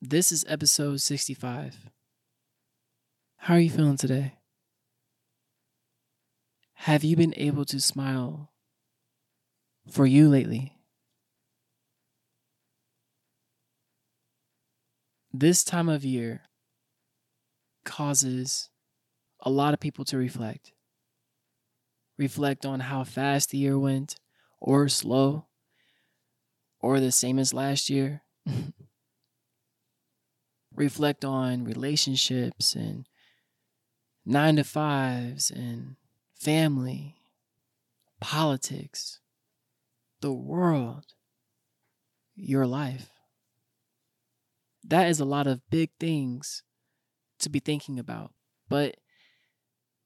This is episode 65. How are you feeling today? Have you been able to smile for you lately? This time of year causes a lot of people to reflect. Reflect on how fast the year went, or slow, or the same as last year. reflect on relationships and nine to fives and family, politics, the world, your life. That is a lot of big things to be thinking about. But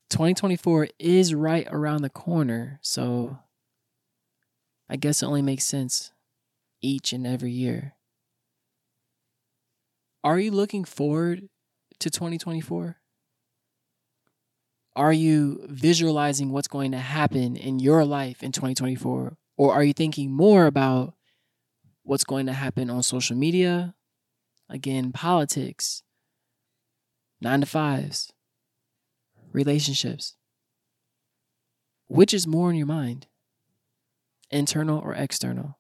2024 is right around the corner. So I guess it only makes sense each and every year are you looking forward to 2024? Are you visualizing what's going to happen in your life in 2024? Or are you thinking more about what's going to happen on social media? Again, politics, nine to fives, relationships. Which is more in your mind, internal or external?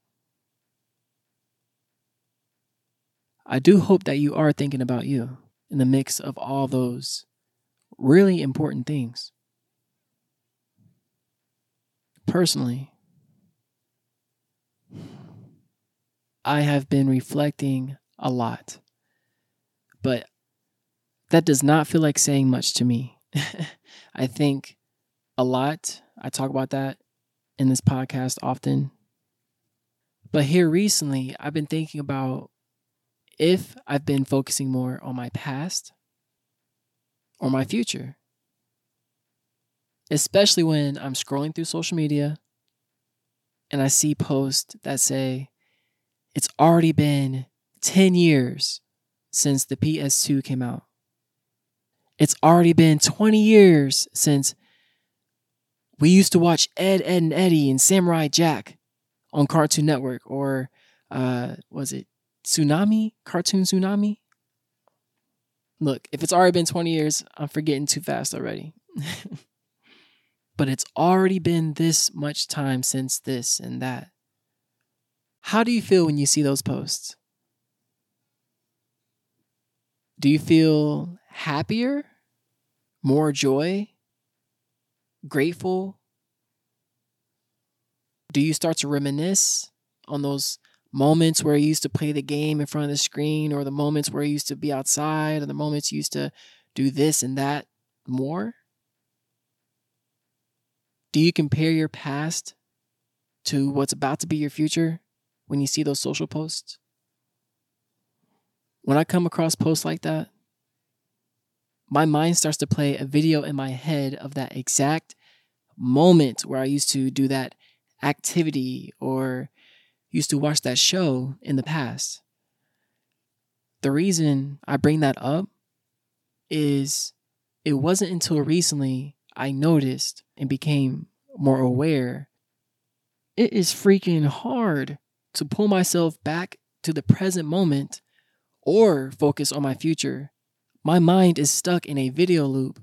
I do hope that you are thinking about you in the mix of all those really important things. Personally, I have been reflecting a lot, but that does not feel like saying much to me. I think a lot. I talk about that in this podcast often. But here recently, I've been thinking about if I've been focusing more on my past or my future. Especially when I'm scrolling through social media and I see posts that say, it's already been 10 years since the PS2 came out. It's already been 20 years since we used to watch Ed, Edd, and Eddy and Samurai Jack on Cartoon Network, or uh, was it Toonami, cartoon Toonami. Look, if it's already been 20 years, I'm forgetting too fast already. but it's already been this much time since this and that. How do you feel when you see those posts? Do you feel happier, more joy, grateful? Do you start to reminisce on those moments where you used to play the game in front of the screen or the moments where you used to be outside or the moments you used to do this and that more? Do you compare your past to what's about to be your future when you see those social posts? When I come across posts like that, my mind starts to play a video in my head of that exact moment where I used to do that activity or used to watch that show in the past. The reason I bring that up is it wasn't until recently I noticed and became more aware. It is freaking hard to pull myself back to the present moment or focus on my future. My mind is stuck in a video loop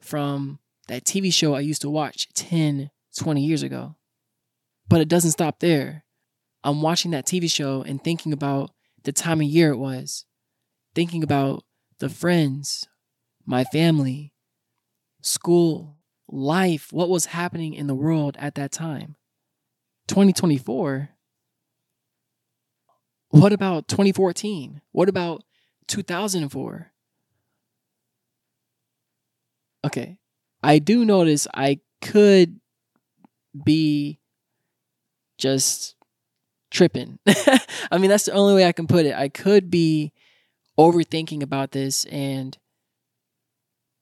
from that TV show I used to watch 10, 20 years ago. But it doesn't stop there. I'm watching that TV show and thinking about the time of year it was, thinking about the friends, my family, school, life, what was happening in the world at that time. 2024. What about 2014? What about 2004? Okay. I do notice I could be just tripping. I mean, that's the only way I can put it. I could be overthinking about this, and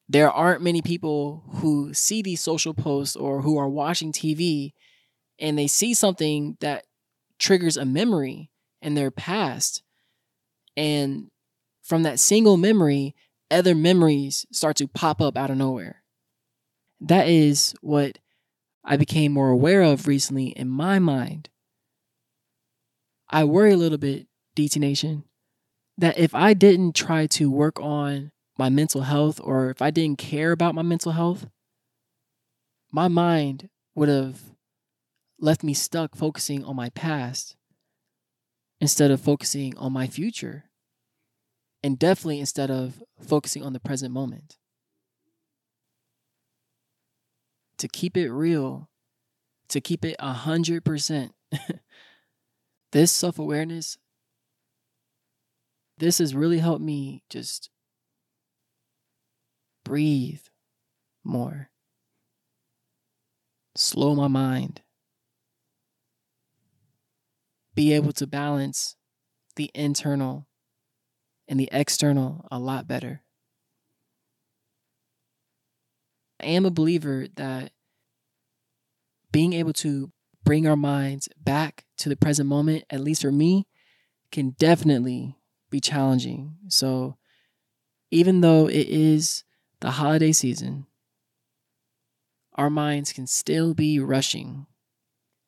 there aren't many people who see these social posts or who are watching TV and they see something that triggers a memory in their past. And from that single memory, other memories start to pop up out of nowhere. That is what I became more aware of recently in my mind I worry a little bit, DT Nation, that if I didn't try to work on my mental health or if I didn't care about my mental health, my mind would have left me stuck focusing on my past instead of focusing on my future. And definitely instead of focusing on the present moment. To keep it real, to keep it 100%, this self awareness, this has really helped me just breathe more, slow my mind, be able to balance the internal and the external a lot better. I am a believer that being able to bring our minds back to the present moment, at least for me, can definitely be challenging. So, even though it is the holiday season, our minds can still be rushing,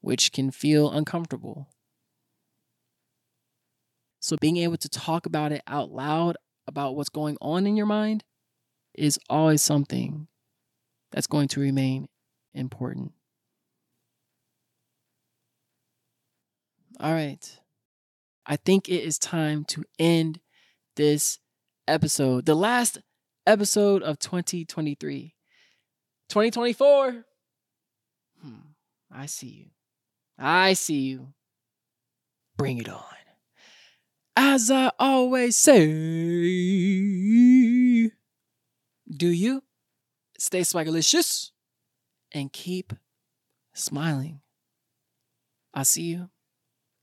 which can feel uncomfortable. So, being able to talk about it out loud about what's going on in your mind is always something that's going to remain important. All right. I think it is time to end this episode, the last episode of 2023. 2024. Hmm, I see you. I see you. Bring it on. As I always say, do you stay swagalicious and keep smiling? I'll see you